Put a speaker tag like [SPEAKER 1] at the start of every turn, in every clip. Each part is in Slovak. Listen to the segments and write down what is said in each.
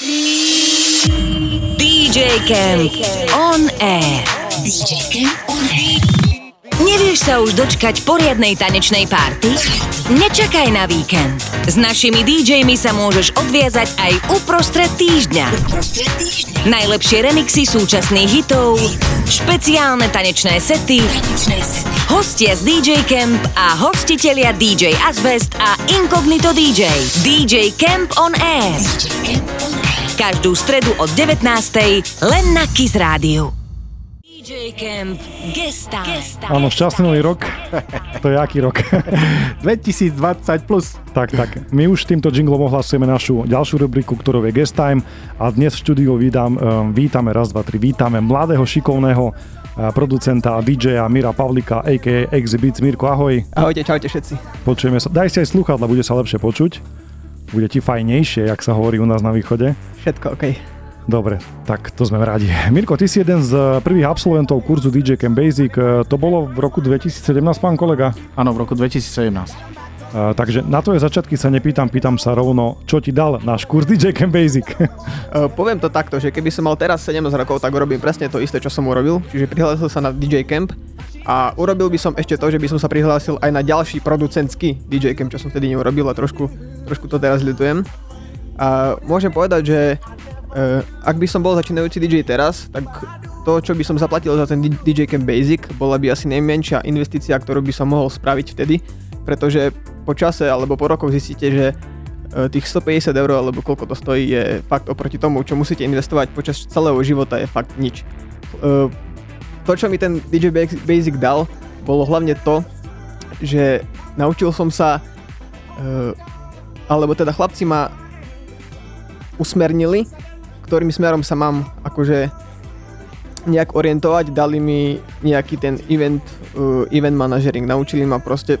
[SPEAKER 1] DJ Camp on air. DJ Camp on air. Nevieš sa už dočkať poriadnej tanečnej párty? Nečakaj na víkend. S našimi DJmi sa môžeš odviazať aj uprostred týždňa. Najlepšie remixy súčasných hitov, špeciálne tanečné sety, hostia z DJ Camp a hostitelia DJ Asbest a Incognito DJ. DJ Camp on Air. Každú stredu od 19. len na Kiss Rádiu. DJ Camp Guest
[SPEAKER 2] Áno, šťastný nový rok. To je aký rok?
[SPEAKER 3] 2020 plus.
[SPEAKER 2] tak, tak. My už týmto jinglom ohlasujeme našu ďalšiu rubriku, ktorou je Guest Time a dnes v štúdiu vítam, um, vítame raz, dva, tri, vítame mladého, šikovného uh, producenta a DJ-a Mira Pavlika, a.k.a. Exhibits. Mirko, ahoj.
[SPEAKER 4] Ahojte, čaute všetci.
[SPEAKER 2] Počujeme sa. Daj si aj sluchadla, bude sa lepšie počuť. Bude ti fajnejšie, jak sa hovorí u nás na východe.
[SPEAKER 4] Všetko OK.
[SPEAKER 2] Dobre, tak to sme radi. Mirko, ty si jeden z prvých absolventov kurzu DJ Camp Basic. E, To bolo v roku 2017, pán kolega?
[SPEAKER 3] Áno, v roku 2017.
[SPEAKER 2] Uh, takže na tvoje začiatky sa nepýtam, pýtam sa rovno, čo ti dal náš kurz DJ Camp Basic.
[SPEAKER 4] Uh, poviem to takto, že keby som mal teraz 17 rokov, tak urobím presne to isté, čo som urobil. Čiže prihlásil sa na DJ Camp a urobil by som ešte to, že by som sa prihlásil aj na ďalší producentský DJ Camp, čo som vtedy neurobil a trošku, trošku to teraz ľutujem. A môžem povedať, že uh, ak by som bol začínajúci DJ teraz, tak to, čo by som zaplatil za ten DJ Camp Basic, bola by asi najmenšia investícia, ktorú by som mohol spraviť vtedy, pretože po čase alebo po rokoch zistíte, že e, tých 150 eur alebo koľko to stojí je fakt oproti tomu, čo musíte investovať počas celého života je fakt nič. E, To, čo mi ten DJ Basic dal, bolo hlavne to, že naučil som sa, alebo teda chlapci ma usmernili, ktorým smerom sa mám akože nejak orientovať, dali mi nejaký ten event, uh, event managering, naučili ma proste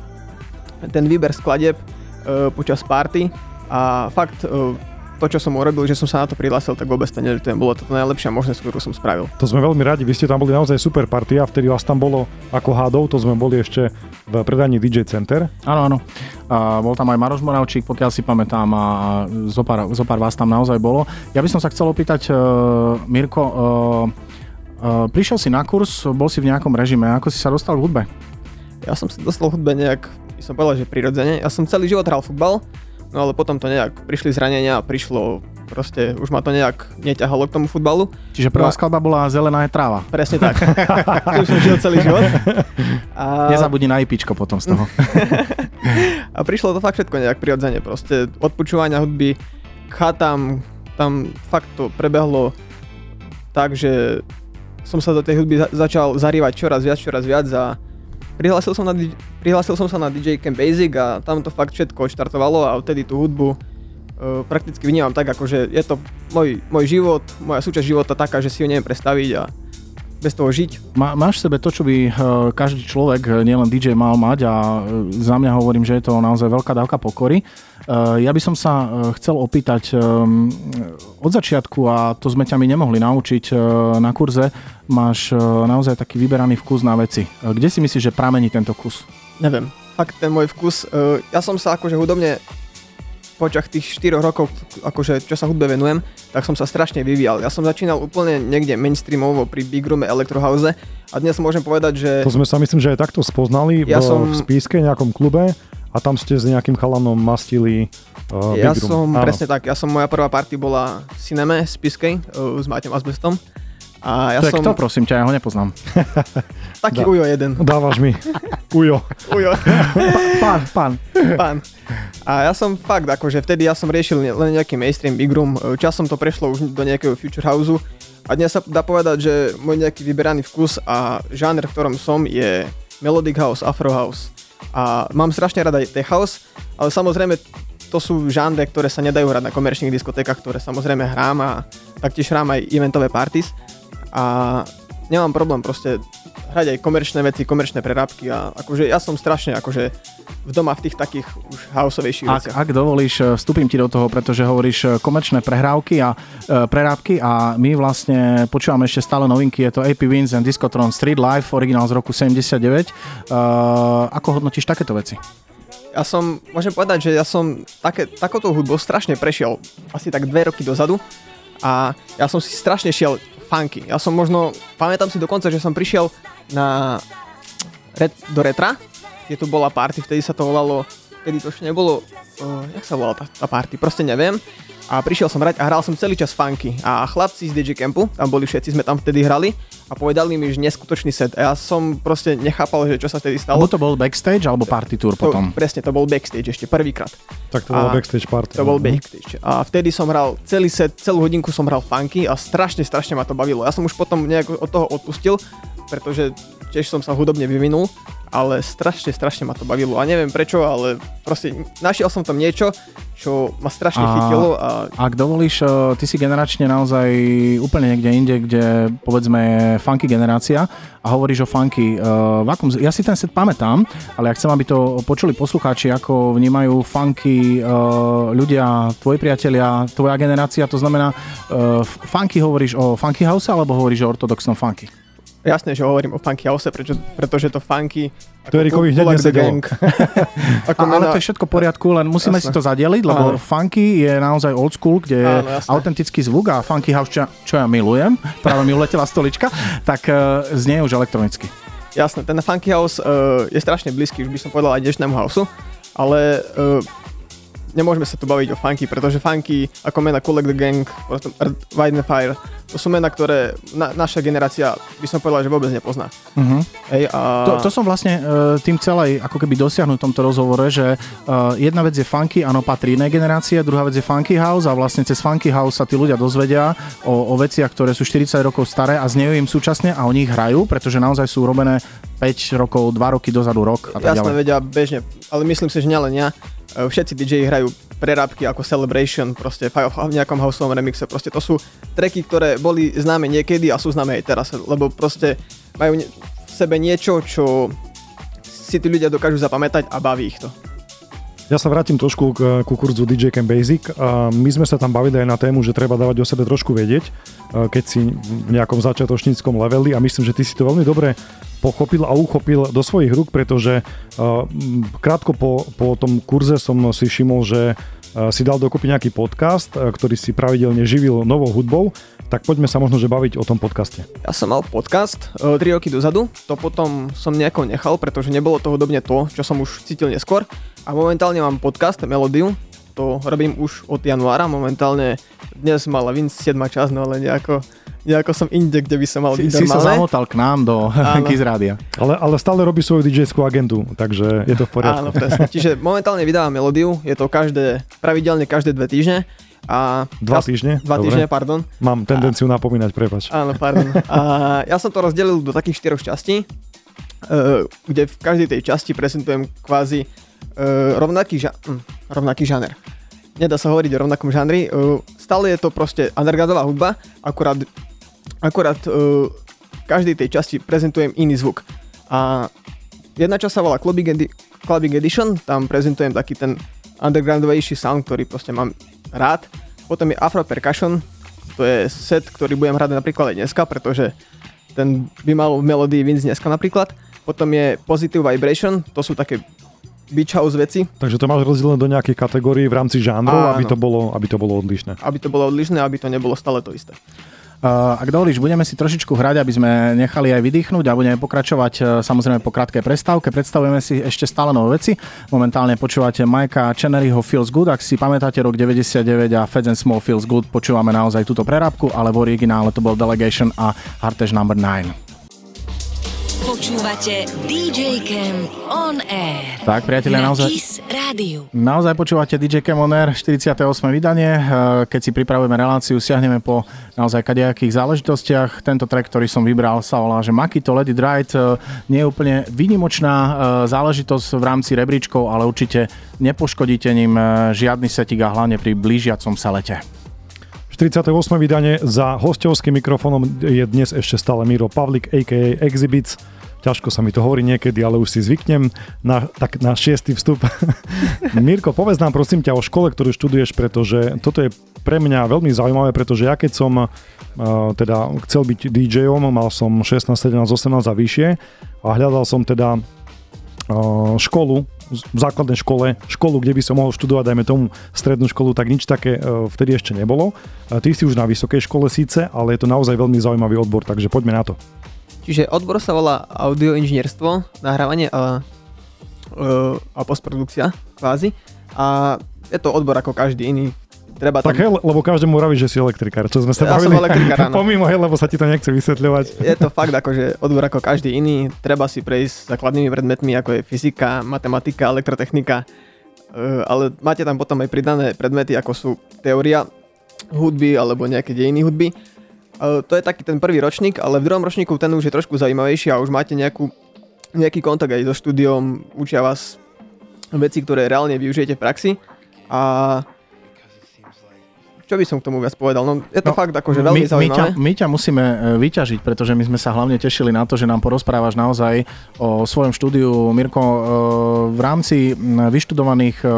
[SPEAKER 4] ten výber skladeb uh, počas party. A fakt uh, to, čo som urobil, že som sa na to prihlásil, tak vôbec to neľutujem. Bolo to najlepšia možnosť, ktorú som spravil.
[SPEAKER 2] To sme veľmi radi, vy ste tam boli naozaj super partia, vtedy vás tam bolo ako hádov, to sme boli ešte v predaní DJ Center.
[SPEAKER 3] Áno, áno. A bol tam aj Maroš Moravčík, pokiaľ si pamätám, a zopár, zopár vás tam naozaj bolo. Ja by som sa chcel opýtať, uh, Mirko, uh, uh, prišiel si na kurz, bol si v nejakom režime, ako si sa dostal k hudbe?
[SPEAKER 4] Ja som sa dostal k hudbe nejak, by som povedal, že prirodzene. Ja som celý život hral futbal, no ale potom to nejak, prišli zranenia a prišlo proste, už ma to nejak neťahalo k tomu futbalu.
[SPEAKER 3] Čiže prvá
[SPEAKER 4] No
[SPEAKER 3] skladba bola Zelená je tráva.
[SPEAKER 4] Presne tak. Tým som žil celý život. A,
[SPEAKER 3] Nezabudni na IPčko potom z toho.
[SPEAKER 4] a prišlo to fakt všetko nejak prirodzene. Proste od počúvania hudby chatám, tam fakt to prebehlo tak, že som sa do tej hudby za- začal zarývať čoraz viac, čoraz viac a prihlásil som, na, prihlásil som sa na DJ Camp Basic a tam to fakt všetko štartovalo a odtedy tú hudbu uh, prakticky vnímam tak, ako že je to môj, môj život, moja súčasť života taká, že si ju neviem predstaviť a bez toho žiť.
[SPEAKER 3] Má, máš v sebe to, čo by eh, každý človek, eh, nielen DJ, mal mať a za mňa hovorím, že je to naozaj veľká dávka pokory. Eh, Ja by som sa eh, chcel opýtať ehm, od začiatku, a to sme ťa my nemohli naučiť eh, na kurze, máš eh, naozaj taký vyberaný vkus na veci. Eh, Kde si myslíš, že pramení tento kus?
[SPEAKER 4] Neviem, fakt ten môj vkus, ja som sa akože hudobne počas tých 4 rokov, akože čo sa hudbe venujem, tak som sa strašne vyvíjal. Ja som začínal úplne niekde mainstreamovo pri Big Roome Electrohouse a dnes môžem povedať, že
[SPEAKER 2] To sme sa myslím, že aj takto spoznali
[SPEAKER 4] Ja
[SPEAKER 2] v,
[SPEAKER 4] som-
[SPEAKER 2] v Spíske, nejakom klube a tam ste s nejakým chalanom mastili uh,
[SPEAKER 4] ja
[SPEAKER 2] Big
[SPEAKER 4] som
[SPEAKER 2] Áno.
[SPEAKER 4] presne tak, ja som, moja prvá party bola v Cineme z Piskej uh, s Máťom Asbestom. A ja
[SPEAKER 3] to
[SPEAKER 4] som
[SPEAKER 3] kto, prosím ťa, ja ho nepoznám.
[SPEAKER 4] taký ujo jeden.
[SPEAKER 2] Dávaš mi. Ujo.
[SPEAKER 4] Ujo.
[SPEAKER 3] Pán, pán.
[SPEAKER 4] Pán. A ja som fakt, akože vtedy ja som riešil len nejaký mainstream Big Room, e, časom to prešlo už do nejakého Future Houseu a dnes sa dá povedať, že môj nejaký vyberaný vkus a žáner, v ktorom som je Melodic House, Afro House a mám strašne rada aj tech house, ale samozrejme to sú žánre, ktoré sa nedajú hrať na komerčných diskotékach, ktoré samozrejme hrám a taktiež hrám aj eventové parties. A nemám problém proste hrať aj komerčné veci, komerčné prerábky a akože ja som strašne akože v doma v tých takých už houseovejších
[SPEAKER 3] Ak,
[SPEAKER 4] veciach.
[SPEAKER 3] ak dovolíš, e, vstúpim ti do toho, pretože hovoríš e, komerčné prehrávky a e, prerábky a my vlastne počúvame ešte stále novinky, je to AP Wins and Discotron Street Life, originál z roku 79. E, ako hodnotíš takéto veci?
[SPEAKER 4] Ja som, môžem povedať, že ja som také, takouto hudbou strašne prešiel asi tak dve roky dozadu a ja som si strašne šiel funky. Ja som možno, pamätám si dokonca, že som prišiel na do retra, kde tu bola party, vtedy sa to volalo, vtedy to ešte nebolo, uh, jak sa volala tá, tá party, proste neviem a prišiel som hrať a hral som celý čas funky a chlapci z DJ Campu, tam boli všetci, sme tam vtedy hrali a povedali mi, že neskutočný set a ja som proste nechápal, že čo sa vtedy stalo.
[SPEAKER 3] Alebo to bol backstage alebo party tour potom?
[SPEAKER 4] To, presne, to bol backstage ešte prvýkrát.
[SPEAKER 2] Tak to bol backstage party.
[SPEAKER 4] To bol backstage. A vtedy som hral celý set, celú hodinku som hral funky a strašne, strašne ma to bavilo. Ja som už potom nejak od toho odpustil, pretože tiež som sa hudobne vyvinul ale strašne, strašne ma to bavilo a neviem prečo, ale proste našiel som tam niečo, čo ma strašne a, chytilo. A...
[SPEAKER 3] Ak dovolíš, eh, ty si generačne naozaj úplne niekde inde, kde povedzme je funky generácia a hovoríš o funky. Uh, vakum, ja si ten set pamätám, ale ja chcem, aby to počuli poslucháči, ako vnímajú funky uh, ľudia, tvoji priatelia, tvoja generácia, to znamená, uh, funky hovoríš o funky house alebo hovoríš o ortodoxnom funky?
[SPEAKER 4] Jasné, že hovorím o funky house, prečo, pretože to funky...
[SPEAKER 2] To Erikovi hneď gang.
[SPEAKER 3] ako ale to je všetko v poriadku, len musíme jasné. si to zadeliť, lebo Áno. funky je naozaj old school, kde je autentický zvuk a funky house, čo, čo ja milujem, práve mi uletela stolička, tak uh, znie už elektronicky.
[SPEAKER 4] Jasné, ten funky house uh, je strašne blízky, už by som povedal aj dnešnému houseu, ale uh, nemôžeme sa tu baviť o funky, pretože funky ako mena Collect the Gang, White and Fire, to sú mená, ktoré na, naša generácia by som povedal, že vôbec nepozná. Uh-huh.
[SPEAKER 3] Hej, a... to, to som vlastne uh, tým celej ako keby dosiahnuť v tomto rozhovore, že uh, jedna vec je funky, áno, patrí inej generácie, druhá vec je funky house a vlastne cez funky house sa tí ľudia dozvedia o, o veciach, ktoré sú 40 rokov staré a znejú im súčasne a oni ich hrajú, pretože naozaj sú robené 5 rokov, 2 roky dozadu, rok a tak
[SPEAKER 4] Jasné, vedia bežne, ale myslím si, že nielen ja, E, všetci DJ hrajú prerábky ako Celebration, proste v nejakom houseovom remixe, proste to sú tracky, ktoré boli známe niekedy a sú známe aj teraz, lebo proste majú v sebe niečo, čo si tí ľudia dokážu zapamätať a baví ich to.
[SPEAKER 2] Ja sa vrátim trošku k, ku kurzu DJ Camp Basic. My sme sa tam bavili aj na tému, že treba dávať o sebe trošku vedieť, keď si v nejakom začiatočníckom leveli a myslím, že ty si to veľmi dobre pochopil a uchopil do svojich rúk, pretože krátko po, po tom kurze som si všimol, že si dal dokopy nejaký podcast, ktorý si pravidelne živil novou hudbou, tak poďme sa možno že baviť o tom podcaste.
[SPEAKER 4] Ja som mal podcast 3 roky dozadu, to potom som nejako nechal, pretože nebolo to hudobne to, čo som už cítil neskôr. A momentálne mám podcast, melódiu, to robím už od januára, momentálne dnes mala Vince 7 čas, no ale nejako, nejako som inde, kde by som mal
[SPEAKER 3] si, byť Si sa zamotal k nám do Kiss Rádia.
[SPEAKER 2] Ale, ale stále robí svoju DJ-skú agentu, takže je to v poriadku.
[SPEAKER 4] Áno, presne. Čiže momentálne vydávam melódiu, je to každé, pravidelne každé dve týždne. A
[SPEAKER 2] dva ja, týždne?
[SPEAKER 4] Dva Dobre. týždne, pardon.
[SPEAKER 2] Mám tendenciu a, napomínať, prepač.
[SPEAKER 4] Áno, pardon. A ja som to rozdelil do takých štyroch častí, uh, kde v každej tej časti prezentujem kvázi uh, rovnaký, ža- hm, rovnaký žáner. Nedá sa hovoriť o rovnakom žánri. Uh, stále je to proste undergroundová hudba, akurát, akurát uh, v každej tej časti prezentujem iný zvuk. A jedna časť sa volá Clubbing, edi- Clubbing Edition, tam prezentujem taký ten undergroundovejší sound, ktorý proste mám rád. Potom je Afro Percussion, to je set, ktorý budem hrať napríklad aj dneska, pretože ten by mal v melódii Vince dneska napríklad. Potom je Positive Vibration, to sú také beach house veci.
[SPEAKER 2] Takže to máš rozdelené do nejakých kategórií v rámci žánrov, aby to, bolo, aby to bolo odlišné.
[SPEAKER 4] Aby to bolo odlišné, aby to nebolo stále to isté.
[SPEAKER 3] Uh, ak dovolíš, budeme si trošičku hrať, aby sme nechali aj vydýchnuť a budeme pokračovať uh, samozrejme po krátkej prestávke. Predstavujeme si ešte stále nové veci. Momentálne počúvate Majka Cheneryho Feels Good. Ak si pamätáte rok 99 a Feds and Small Feels Good, počúvame naozaj túto prerábku, ale v originále to bol Delegation a Hartež number 9.
[SPEAKER 1] Počúvate DJ Cam On Air.
[SPEAKER 3] Tak, priatelia, na naozaj... Naozaj počúvate DJ Cam On Air, 48. vydanie. Eh, keď si pripravujeme reláciu, siahneme po naozaj kadejakých záležitostiach. Tento track, ktorý som vybral, sa volá, že Makito Let It Right. Eh, nie je úplne výnimočná eh, záležitosť v rámci rebríčkov, ale určite nepoškodíte ním žiadny setik a hlavne pri blížiacom sa lete.
[SPEAKER 2] 48. vydanie za hostovským mikrofónom je dnes ešte stále Miro Pavlik, a.k.a. Exhibits. Ťažko sa mi to hovorí niekedy, ale už si zvyknem na, tak na šiestý vstup. Mirko, povedz nám prosím ťa o škole, ktorú študuješ, pretože toto je pre mňa veľmi zaujímavé, pretože ja keď som uh, teda chcel byť DJom, mal som 16, 17, 18 a vyššie a hľadal som teda školu, v základnej škole, školu, kde by som mohol študovať, dajme tomu strednú školu, tak nič také e, vtedy ešte nebolo. Ty si už na vysokej škole síce, ale je to naozaj veľmi zaujímavý odbor, takže poďme na to.
[SPEAKER 4] Čiže odbor sa volá audioinžinierstvo, nahrávanie a, e, a postprodukcia kvázi. A je to odbor ako každý iný treba
[SPEAKER 2] tam... Tak hej, lebo každému vraví, že si elektrikár, čo sme sa
[SPEAKER 4] ja
[SPEAKER 2] bavili.
[SPEAKER 4] Som elektrikár.
[SPEAKER 2] Pomimo, hej, lebo sa ti to nechce vysvetľovať.
[SPEAKER 4] Je to fakt akože odbor ako každý iný, treba si prejsť základnými predmetmi, ako je fyzika, matematika, elektrotechnika, e, ale máte tam potom aj pridané predmety, ako sú teória hudby alebo nejaké dejiny hudby. E, to je taký ten prvý ročník, ale v druhom ročníku ten už je trošku zaujímavejší a už máte nejakú, nejaký kontakt aj so štúdiom, učia vás veci, ktoré reálne využijete v praxi a čo by som k tomu viac povedal? No, je to no, fakt akože veľmi my, zaujímavé.
[SPEAKER 3] My ťa, my ťa musíme e, vyťažiť, pretože my sme sa hlavne tešili na to, že nám porozprávaš naozaj o svojom štúdiu. Mirko, e, v rámci vyštudovaných e,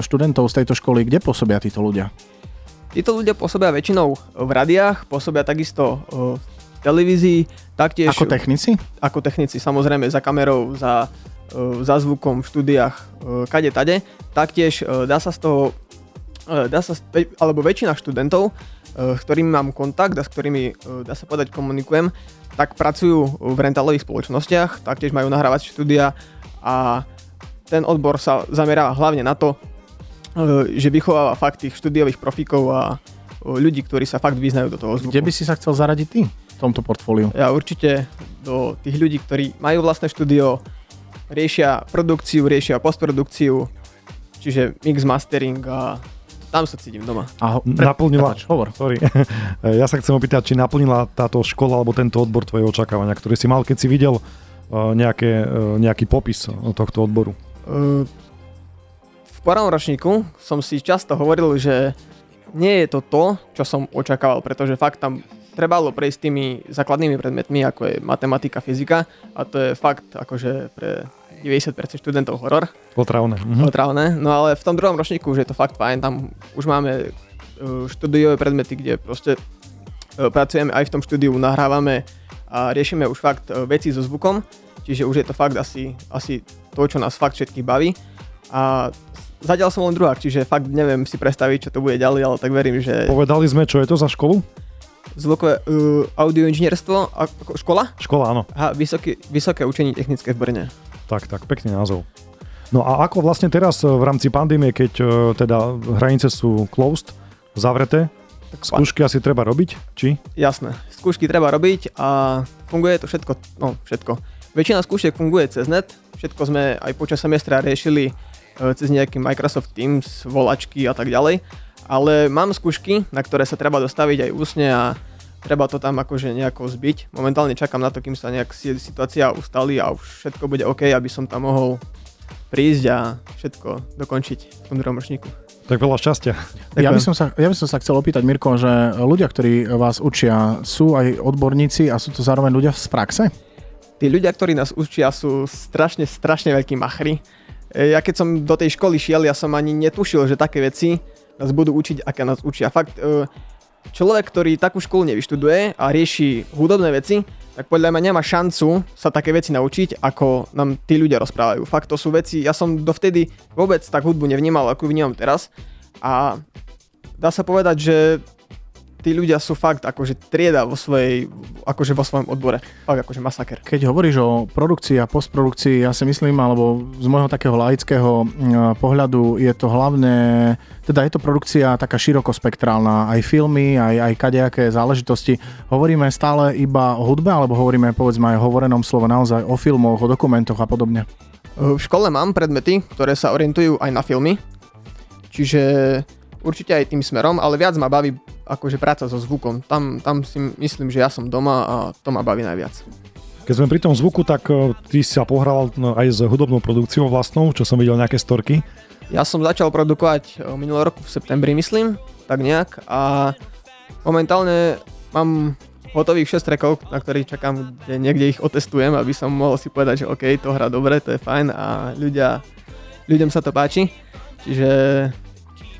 [SPEAKER 3] študentov z tejto školy, kde pôsobia títo ľudia?
[SPEAKER 4] Títo ľudia pôsobia väčšinou v radiách, pôsobia takisto v televízii, taktiež...
[SPEAKER 3] Ako technici?
[SPEAKER 4] Ako technici, samozrejme, za kamerou, za, za zvukom v štúdiách, kade tade. Taktiež dá sa z toho dá sa, alebo väčšina študentov, e, s ktorými mám kontakt a s ktorými, e, dá sa povedať, komunikujem, tak pracujú v rentálových spoločnostiach, taktiež majú nahrávacie štúdia a ten odbor sa zamerá hlavne na to, že vychováva fakt tých štúdiových profíkov a ľudí, ktorí sa fakt vyznajú do toho zvuku.
[SPEAKER 3] Kde by si sa chcel zaradiť ty v tomto portfóliu?
[SPEAKER 4] Ja určite do tých ľudí, ktorí majú vlastné štúdio, riešia produkciu, riešia postprodukciu, čiže mix mastering a tam sa cítim doma.
[SPEAKER 2] A ho, pre, naplnila, prepáč, hovor. Sorry. ja sa chcem opýtať, či naplnila táto škola alebo tento odbor tvoje očakávania, ktoré si mal, keď si videl uh, nejaké, uh, nejaký popis tohto odboru? Uh,
[SPEAKER 4] v prvom ročníku som si často hovoril, že nie je to to, čo som očakával, pretože fakt tam trebalo prejsť tými základnými predmetmi, ako je matematika, fyzika a to je fakt akože pre 90% študentov horor.
[SPEAKER 2] Otravné. Mhm.
[SPEAKER 4] Otravné, no ale v tom druhom ročníku už je to fakt fajn, tam už máme uh, štúdiové predmety, kde proste uh, pracujeme aj v tom štúdiu, nahrávame a riešime už fakt uh, veci so zvukom, čiže už je to fakt asi, asi to, čo nás fakt všetkých baví. A zatiaľ som len druhák, čiže fakt neviem si predstaviť, čo to bude ďalej, ale tak verím, že...
[SPEAKER 2] Povedali sme, čo je to za školu?
[SPEAKER 4] Zvukové uh, audioinžinierstvo, škola?
[SPEAKER 2] Škola, áno.
[SPEAKER 4] Aha, vysoké, vysoké učenie technické v Brne.
[SPEAKER 2] Tak, tak, pekný názov. No a ako vlastne teraz eh, v rámci pandémie, keď uh, teda hranice sú closed, zavreté, tak skúšky asi treba robiť, či?
[SPEAKER 4] Jasné, skúšky treba robiť a funguje to všetko, no všetko. Väčšina skúšek funguje cez net, všetko sme aj počas semestra riešili uh, cez nejaký Microsoft Teams, volačky a tak ďalej, ale mám skúšky, na ktoré sa treba dostaviť aj úsne a treba to tam akože nejako zbiť. Momentálne čakám na to, kým sa nejak situácia ustali a už všetko bude OK, aby som tam mohol prísť a všetko dokončiť v tom druhom ročníku.
[SPEAKER 2] Tak veľa šťastia.
[SPEAKER 3] Ja by, som sa, ja by som sa chcel opýtať, Mirko, že ľudia, ktorí vás učia, sú aj odborníci a sú to zároveň ľudia z praxe?
[SPEAKER 4] Tí ľudia, ktorí nás učia, sú strašne, strašne veľkí machry. E, ja keď som do tej školy šiel, ja som ani netušil, že také veci nás budú učiť, aké nás učia. Fakt, e, človek, ktorý takú školu nevyštuduje a rieši hudobné veci, tak podľa mňa nemá šancu sa také veci naučiť, ako nám tí ľudia rozprávajú. Fakt to sú veci, ja som dovtedy vôbec tak hudbu nevnímal, ako ju vnímam teraz. A dá sa povedať, že tí ľudia sú fakt akože trieda vo svojej, akože vo svojom odbore. Fakt akože masaker.
[SPEAKER 3] Keď hovoríš o produkcii a postprodukcii, ja si myslím, alebo z môjho takého laického pohľadu je to hlavne, teda je to produkcia taká širokospektrálna, aj filmy, aj, aj kadejaké záležitosti. Hovoríme stále iba o hudbe, alebo hovoríme povedzme aj o hovorenom slovo naozaj o filmoch, o dokumentoch a podobne?
[SPEAKER 4] V škole mám predmety, ktoré sa orientujú aj na filmy, čiže určite aj tým smerom, ale viac ma baví akože práca so zvukom. Tam, tam si myslím, že ja som doma a to ma baví najviac.
[SPEAKER 2] Keď sme pri tom zvuku, tak e, ty si sa pohral no, aj s hudobnou produkciou vlastnou, čo som videl nejaké storky.
[SPEAKER 4] Ja som začal produkovať e, minulý rok v septembri, myslím, tak nejak a momentálne mám hotových 6 trackov, na ktorých čakám, kde niekde ich otestujem, aby som mohol si povedať, že OK, to hrá dobre, to je fajn a ľudia, ľuďom sa to páči. Čiže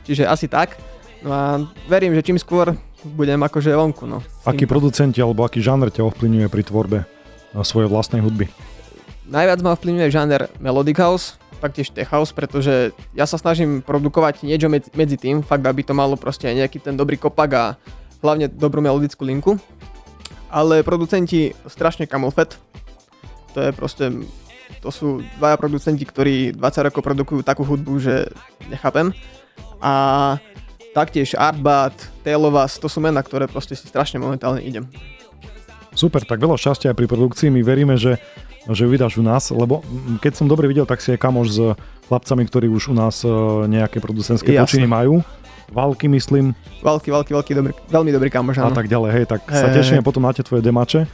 [SPEAKER 4] Čiže asi tak. No a verím, že čím skôr budem akože vonku. No,
[SPEAKER 2] aký producenti alebo aký žáner ťa ovplyvňuje pri tvorbe svojej vlastnej hudby?
[SPEAKER 4] najviac ma vplyvňuje žáner Melodic House, taktiež Tech House, pretože ja sa snažím produkovať niečo medzi, tým, fakt aby to malo proste nejaký ten dobrý kopak a hlavne dobrú melodickú linku. Ale producenti strašne kamofet, to je proste, to sú dvaja producenti, ktorí 20 rokov produkujú takú hudbu, že nechápem. A taktiež Artbat, Tailovas, to sú mená, ktoré proste si strašne momentálne idem.
[SPEAKER 2] Super, tak veľa šťastia aj pri produkcii. My veríme, že že vydáš u nás, lebo keď som dobre videl, tak si je kamoš s chlapcami, ktorí už u nás e, nejaké producentské počiny majú. Valky, myslím.
[SPEAKER 4] Valky, Valky, Valky, dobrý, veľmi dobrý kamoš,
[SPEAKER 2] A tak ďalej, hej, tak hey, sa tešíme potom na tie tvoje demače.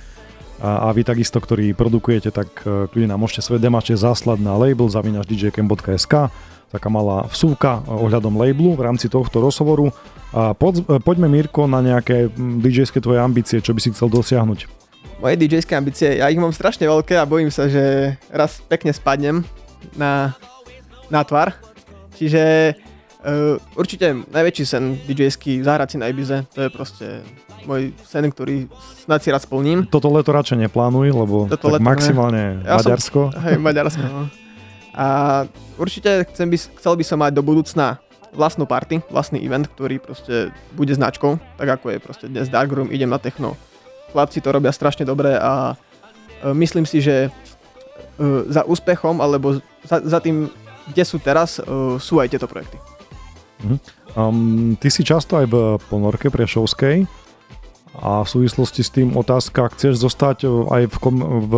[SPEAKER 2] A, a vy takisto, ktorí produkujete, tak uh, kľudne nám môžete svoje demače zaslať na label zavinačdjcam.sk taká malá vsúka e, ohľadom labelu v rámci tohto rozhovoru. A poď, poďme Mirko na nejaké dj tvoje ambície, čo by si chcel dosiahnuť
[SPEAKER 4] moje dj ambície, ja ich mám strašne veľké a bojím sa, že raz pekne spadnem na, na tvar. Čiže uh, určite najväčší sen dj zahrať si na Ibize, to je proste môj sen, ktorý snad si raz splním.
[SPEAKER 2] Toto leto radšej neplánuj, lebo Toto tak leto, maximálne ne. ja Maďarsko.
[SPEAKER 4] Som, hej, Maďarsko, no. A určite chcem by, chcel by som mať do budúcna vlastnú party, vlastný event, ktorý proste bude značkou, tak ako je proste dnes Darkroom, idem na techno, chlapci to robia strašne dobre a e, myslím si, že e, za úspechom alebo za, za tým, kde sú teraz, e, sú aj tieto projekty.
[SPEAKER 2] Um, ty si často aj v ponorke Prešovskej a v súvislosti s tým otázka, chceš zostať aj v, kom, v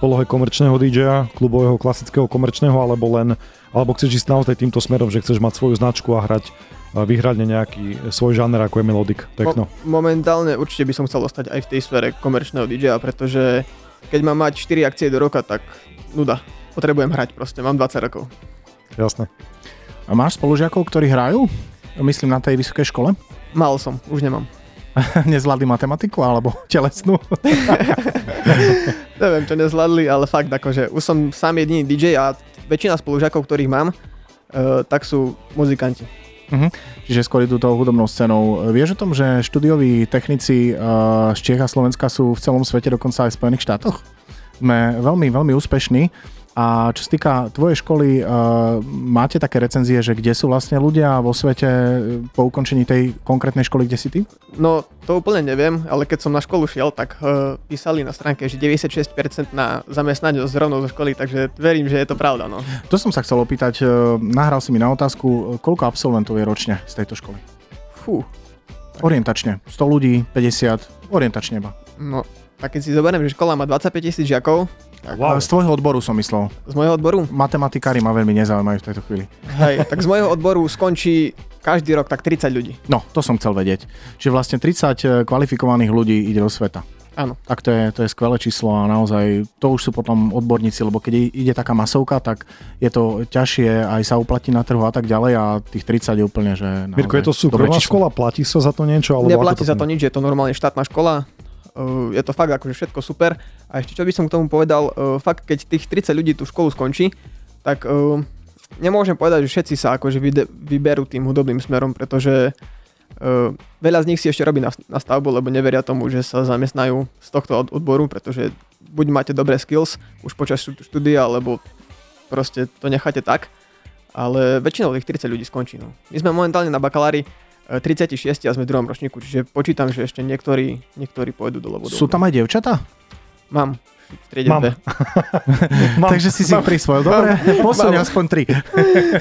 [SPEAKER 2] polohe komerčného DJ-a, klubového klasického komerčného, alebo len, alebo chceš ísť naozaj týmto smerom, že chceš mať svoju značku a hrať vyhrať nejaký svoj žáner ako je melodic techno?
[SPEAKER 4] Mo- momentálne určite by som chcel ostať aj v tej sfére komerčného DJ-a, pretože keď mám mať 4 akcie do roka, tak nuda. Potrebujem hrať proste, mám 20 rokov.
[SPEAKER 2] Jasné.
[SPEAKER 3] A máš spolužiakov, ktorí hrajú? Myslím na tej vysokej škole?
[SPEAKER 4] Mal som, už nemám.
[SPEAKER 3] nezvládli matematiku alebo telesnú?
[SPEAKER 4] Neviem, čo nezvládli, ale fakt akože už som sám jediný DJ a väčšina spolužiakov, ktorých mám, uh, tak sú muzikanti.
[SPEAKER 3] Uh-huh. Čiže skôr idú tou hudobnou scénou. Vieš o tom, že študioví technici uh, z Čech a Slovenska sú v celom svete, dokonca aj v Spojených štátoch? Sme veľmi, veľmi úspešní a čo sa týka tvojej školy, uh, máte také recenzie, že kde sú vlastne ľudia vo svete po ukončení tej konkrétnej školy, kde si ty?
[SPEAKER 4] No, to úplne neviem, ale keď som na školu šiel, tak uh, písali na stránke, že 96% na zamestnanie rovnou zo školy, takže verím, že je to pravda. No.
[SPEAKER 3] To som sa chcel opýtať, nahral si mi na otázku, koľko absolventov je ročne z tejto školy?
[SPEAKER 4] Fú.
[SPEAKER 3] Orientačne, 100 ľudí, 50, orientačne iba.
[SPEAKER 4] No, tak keď si zoberiem, že škola má 25 tisíc žiakov,
[SPEAKER 3] Wow. Z tvojho odboru som myslel.
[SPEAKER 4] Z môjho odboru?
[SPEAKER 3] Matematikári ma veľmi nezaujímajú v tejto chvíli.
[SPEAKER 4] Hej, tak z môjho odboru skončí každý rok tak 30 ľudí.
[SPEAKER 3] No, to som chcel vedieť. Čiže vlastne 30 eh, kvalifikovaných ľudí ide do sveta.
[SPEAKER 4] Áno.
[SPEAKER 3] Tak to je, to je skvelé číslo a naozaj to už sú potom odborníci, lebo keď ide taká masovka, tak je to ťažšie aj sa uplatiť na trhu a tak ďalej a tých 30 je úplne, že
[SPEAKER 2] Mirko, je to súkromná škola, platí sa za to niečo?
[SPEAKER 4] Alebo Neplatí to sa to nič, je to normálne štátna škola, je to fakt akože všetko super. A ešte čo by som k tomu povedal, uh, fakt keď tých 30 ľudí tú školu skončí, tak uh, nemôžem povedať, že všetci sa akože vyberú tým hudobným smerom, pretože veľa z nich si ešte robí na, stavbu, lebo neveria tomu, že sa zamestnajú z tohto od, odboru, pretože buď máte dobré skills už počas štúdia, alebo proste to necháte tak. Ale väčšinou tých 30 ľudí skončí. No. My sme momentálne na bakalári 36 a sme v druhom ročníku, čiže počítam, že ešte niektorí, niektorí pôjdu do lobodu.
[SPEAKER 3] Sú tam aj devčata?
[SPEAKER 4] Mám. V Mám.
[SPEAKER 3] Mám. Takže si si prisvojil. Dobre, posuň aspoň tri.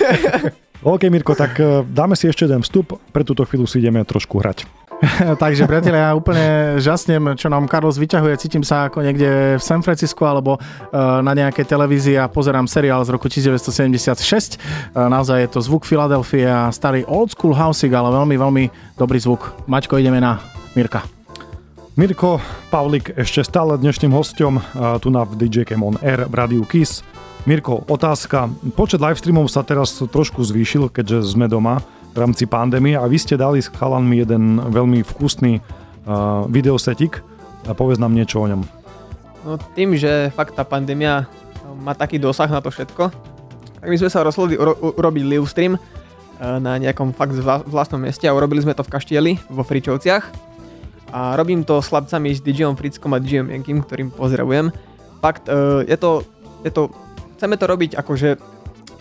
[SPEAKER 2] OK, Mirko, tak eh, dáme si ešte jeden vstup. Pre túto chvíľu si ideme trošku hrať.
[SPEAKER 3] Takže priatelia, ja úplne žasnem, čo nám Carlos vyťahuje. Cítim sa ako niekde v San Francisco alebo uh, na nejakej televízii a pozerám seriál z roku 1976. Uh, naozaj je to zvuk Filadelfie a starý old school housing, ale veľmi, veľmi dobrý zvuk. Maťko, ideme na Mirka.
[SPEAKER 2] Mirko Pavlik ešte stále dnešným hostom uh, tu na DJ Cam On Air v Radiu Kiss. Mirko, otázka. Počet livestreamov sa teraz trošku zvýšil, keďže sme doma v rámci pandémie a vy ste dali s chalanmi jeden veľmi vkusný uh, videosetik a povedz nám niečo o ňom.
[SPEAKER 4] No tým, že fakt tá pandémia má taký dosah na to všetko, tak my sme sa rozhodli uro- urobiť live stream uh, na nejakom fakt vlastnom mieste a urobili sme to v Kaštieli vo Fričovciach a robím to s chlapcami s DJom Frickom a DJom Jankim, ktorým pozdravujem. Fakt, uh, je to je to, chceme to robiť akože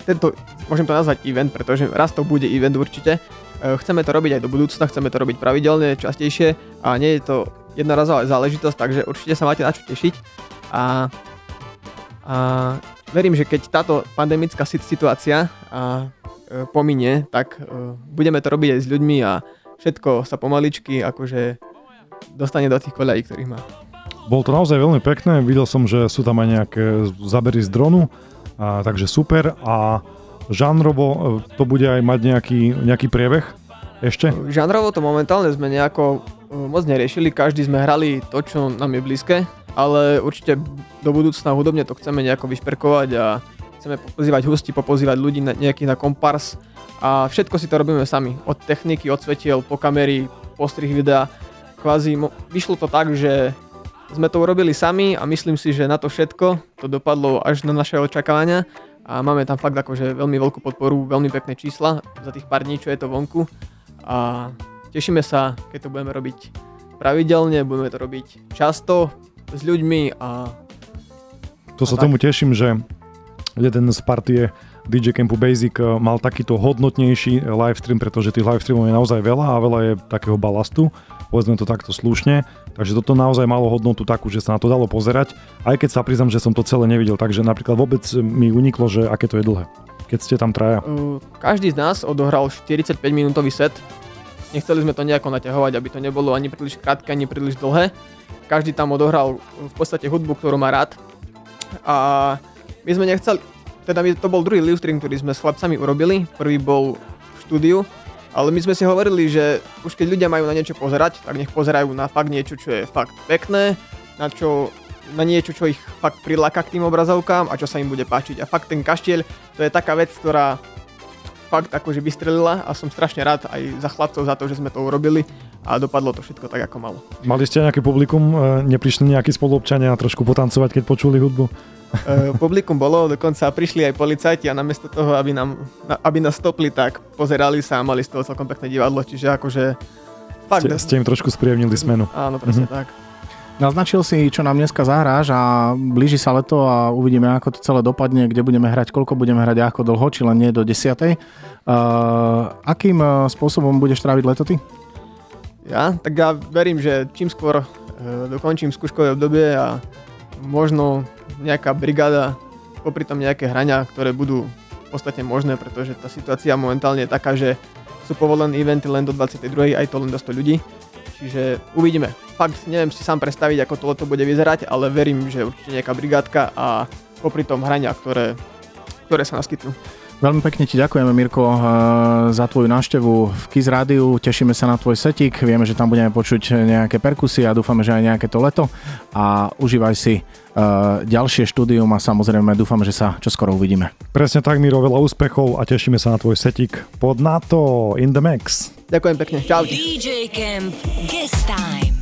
[SPEAKER 4] tento, môžem to nazvať event, pretože raz to bude event určite. E, chceme to robiť aj do budúcna, chceme to robiť pravidelne, častejšie a nie je to jednorazová záležitosť, takže určite sa máte na čo tešiť. A, a verím, že keď táto pandemická situácia a, e, pominie, tak e, budeme to robiť aj s ľuďmi a všetko sa pomaličky akože dostane do tých koľají, ktorých má.
[SPEAKER 2] Bolo to naozaj veľmi pekné, videl som, že sú tam aj nejaké zabery z dronu, a, takže super a žánrovo e, to bude aj mať nejaký, nejaký priebeh ešte?
[SPEAKER 4] Žánrovo to momentálne sme nejako e, moc neriešili, každý sme hrali to, čo nám je blízke, ale určite do budúcna hudobne to chceme nejako vyšperkovať a chceme pozývať hosti, popozývať ľudí na, nejakých na kompars a všetko si to robíme sami. Od techniky, od svetiel, po kamery, postrih videa. Kvázi vyšlo to tak, že sme to urobili sami a myslím si, že na to všetko to dopadlo až na naše očakávania a máme tam fakt akože veľmi veľkú podporu, veľmi pekné čísla za tých pár dní, čo je to vonku. A tešíme sa, keď to budeme robiť pravidelne, budeme to robiť často s ľuďmi a
[SPEAKER 2] to sa tomu teším, že jeden z partie DJ Campu Basic eh, mal takýto hodnotnejší livestream, pretože tých livestreamov je naozaj veľa a veľa je takého balastu, povedzme to takto slušne, takže toto naozaj malo hodnotu takú, že sa na to dalo pozerať, aj keď sa priznam, že som to celé nevidel, takže napríklad vôbec mi uniklo, že aké to je dlhé, keď ste tam traja.
[SPEAKER 4] Každý z nás odohral 45 minútový set, nechceli sme to nejako naťahovať, aby to nebolo ani príliš krátke, ani príliš dlhé. Každý tam odohral v podstate hudbu, ktorú má rád. A my sme nechceli, teda to bol druhý live stream, ktorý sme s chlapcami urobili. Prvý bol v štúdiu, ale my sme si hovorili, že už keď ľudia majú na niečo pozerať, tak nech pozerajú na fakt niečo, čo je fakt pekné, na čo na niečo, čo ich fakt priláka k tým obrazovkám a čo sa im bude páčiť. A fakt ten kaštieľ, to je taká vec, ktorá fakt akože vystrelila a som strašne rád aj za chlapcov za to, že sme to urobili a dopadlo to všetko tak, ako malo.
[SPEAKER 2] Mali ste nejaké publikum? E, neprišli nejakí spoluobčania trošku potancovať, keď počuli hudbu?
[SPEAKER 4] Uh, publikum bolo, dokonca prišli aj policajti a namiesto toho, aby, nám, aby nás stopli, tak pozerali sa a mali z toho celkom pekné divadlo, čiže akože...
[SPEAKER 2] Fakt, ste, ste im trošku sprievnili smenu.
[SPEAKER 4] Áno, presne mm-hmm. tak.
[SPEAKER 3] Naznačil si, čo nám dneska zahráš a blíži sa leto a uvidíme, ako to celé dopadne, kde budeme hrať, koľko budeme hrať, ako dlho, či len nie do 10. Uh, akým spôsobom budeš tráviť leto ty?
[SPEAKER 4] Ja? Tak ja verím, že čím skôr uh, dokončím skúškové obdobie a možno nejaká brigáda, popri tom nejaké hrania, ktoré budú podstate možné, pretože tá situácia momentálne je taká, že sú povolené eventy len do 22. aj to len do 100 ľudí. Čiže uvidíme. Fakt neviem si sám predstaviť, ako to bude vyzerať, ale verím, že určite nejaká brigádka a popri tom hrania, ktoré, ktoré sa naskytnú.
[SPEAKER 3] Veľmi pekne ti ďakujeme, Mirko, eh, za tvoju návštevu v Kiz Rádiu. Tešíme sa na tvoj setik. Vieme, že tam budeme počuť nejaké perkusie a dúfame, že aj nejaké to leto. A užívaj si uh, ďalšie štúdium a samozrejme dúfam, že sa čoskoro uvidíme.
[SPEAKER 2] Presne tak, Miro, veľa úspechov a tešíme sa na tvoj setik pod NATO in the max.
[SPEAKER 4] Ďakujem pekne, čau.
[SPEAKER 1] DJ Camp Guest Time.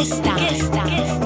[SPEAKER 5] Orquesta. Orquesta. Orquesta.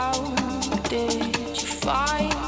[SPEAKER 5] How did you
[SPEAKER 1] find?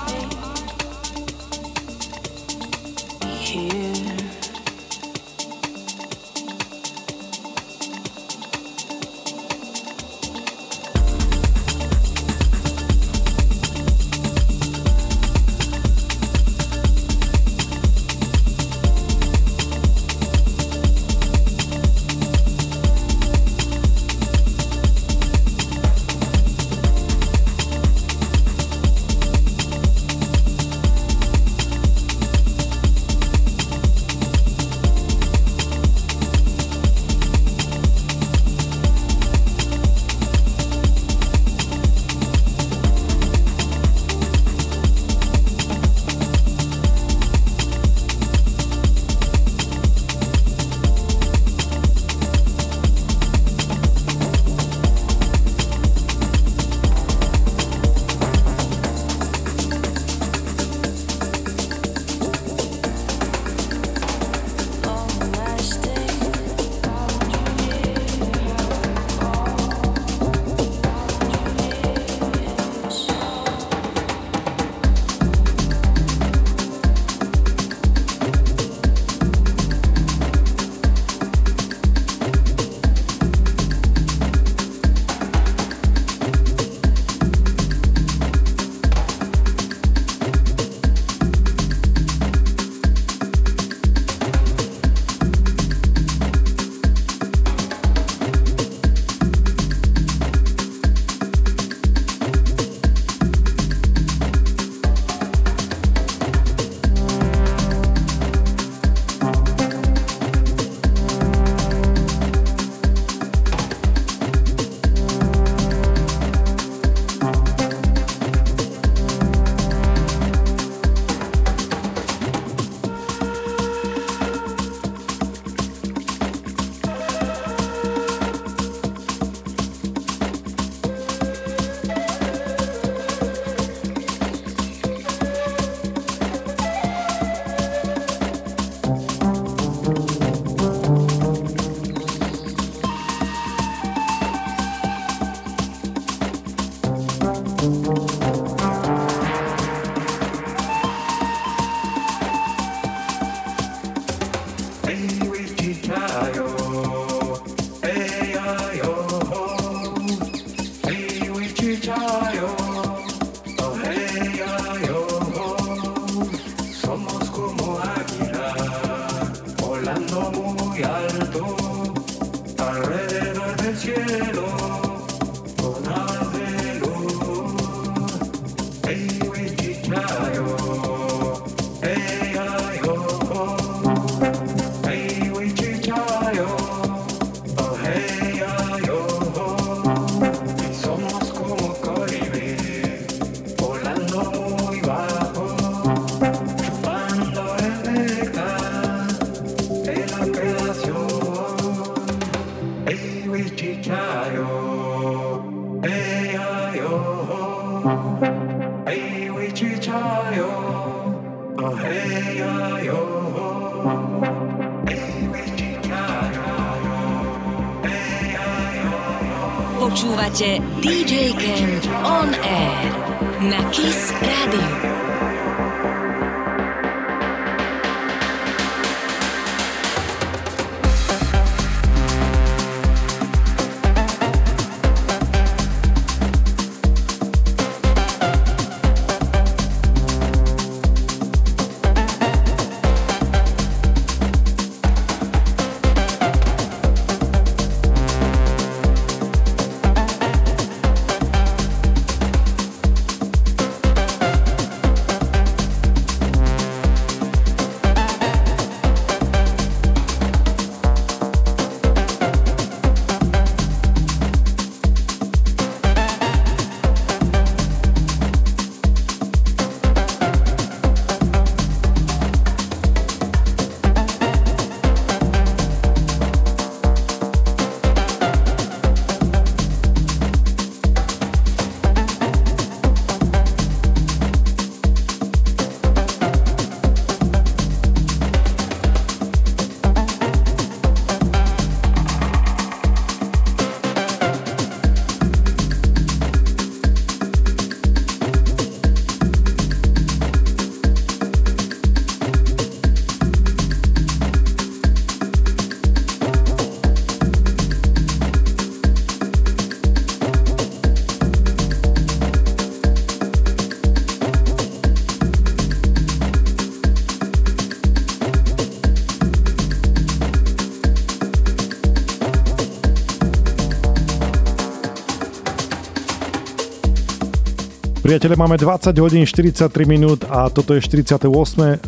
[SPEAKER 2] Priatelia, máme 20 hodín 43 minút a toto je 48.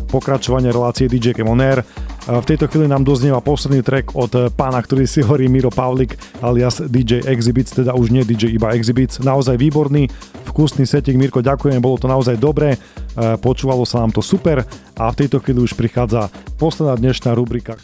[SPEAKER 2] pokračovanie relácie DJ Cam V tejto chvíli nám doznieva posledný track od pána, ktorý si hovorí Miro Pavlik alias DJ Exhibits, teda už nie DJ iba Exhibits. Naozaj výborný, vkusný setting. Mirko, ďakujem, bolo to naozaj dobré, e, počúvalo sa nám to super a v tejto chvíli už prichádza posledná dnešná rubrika.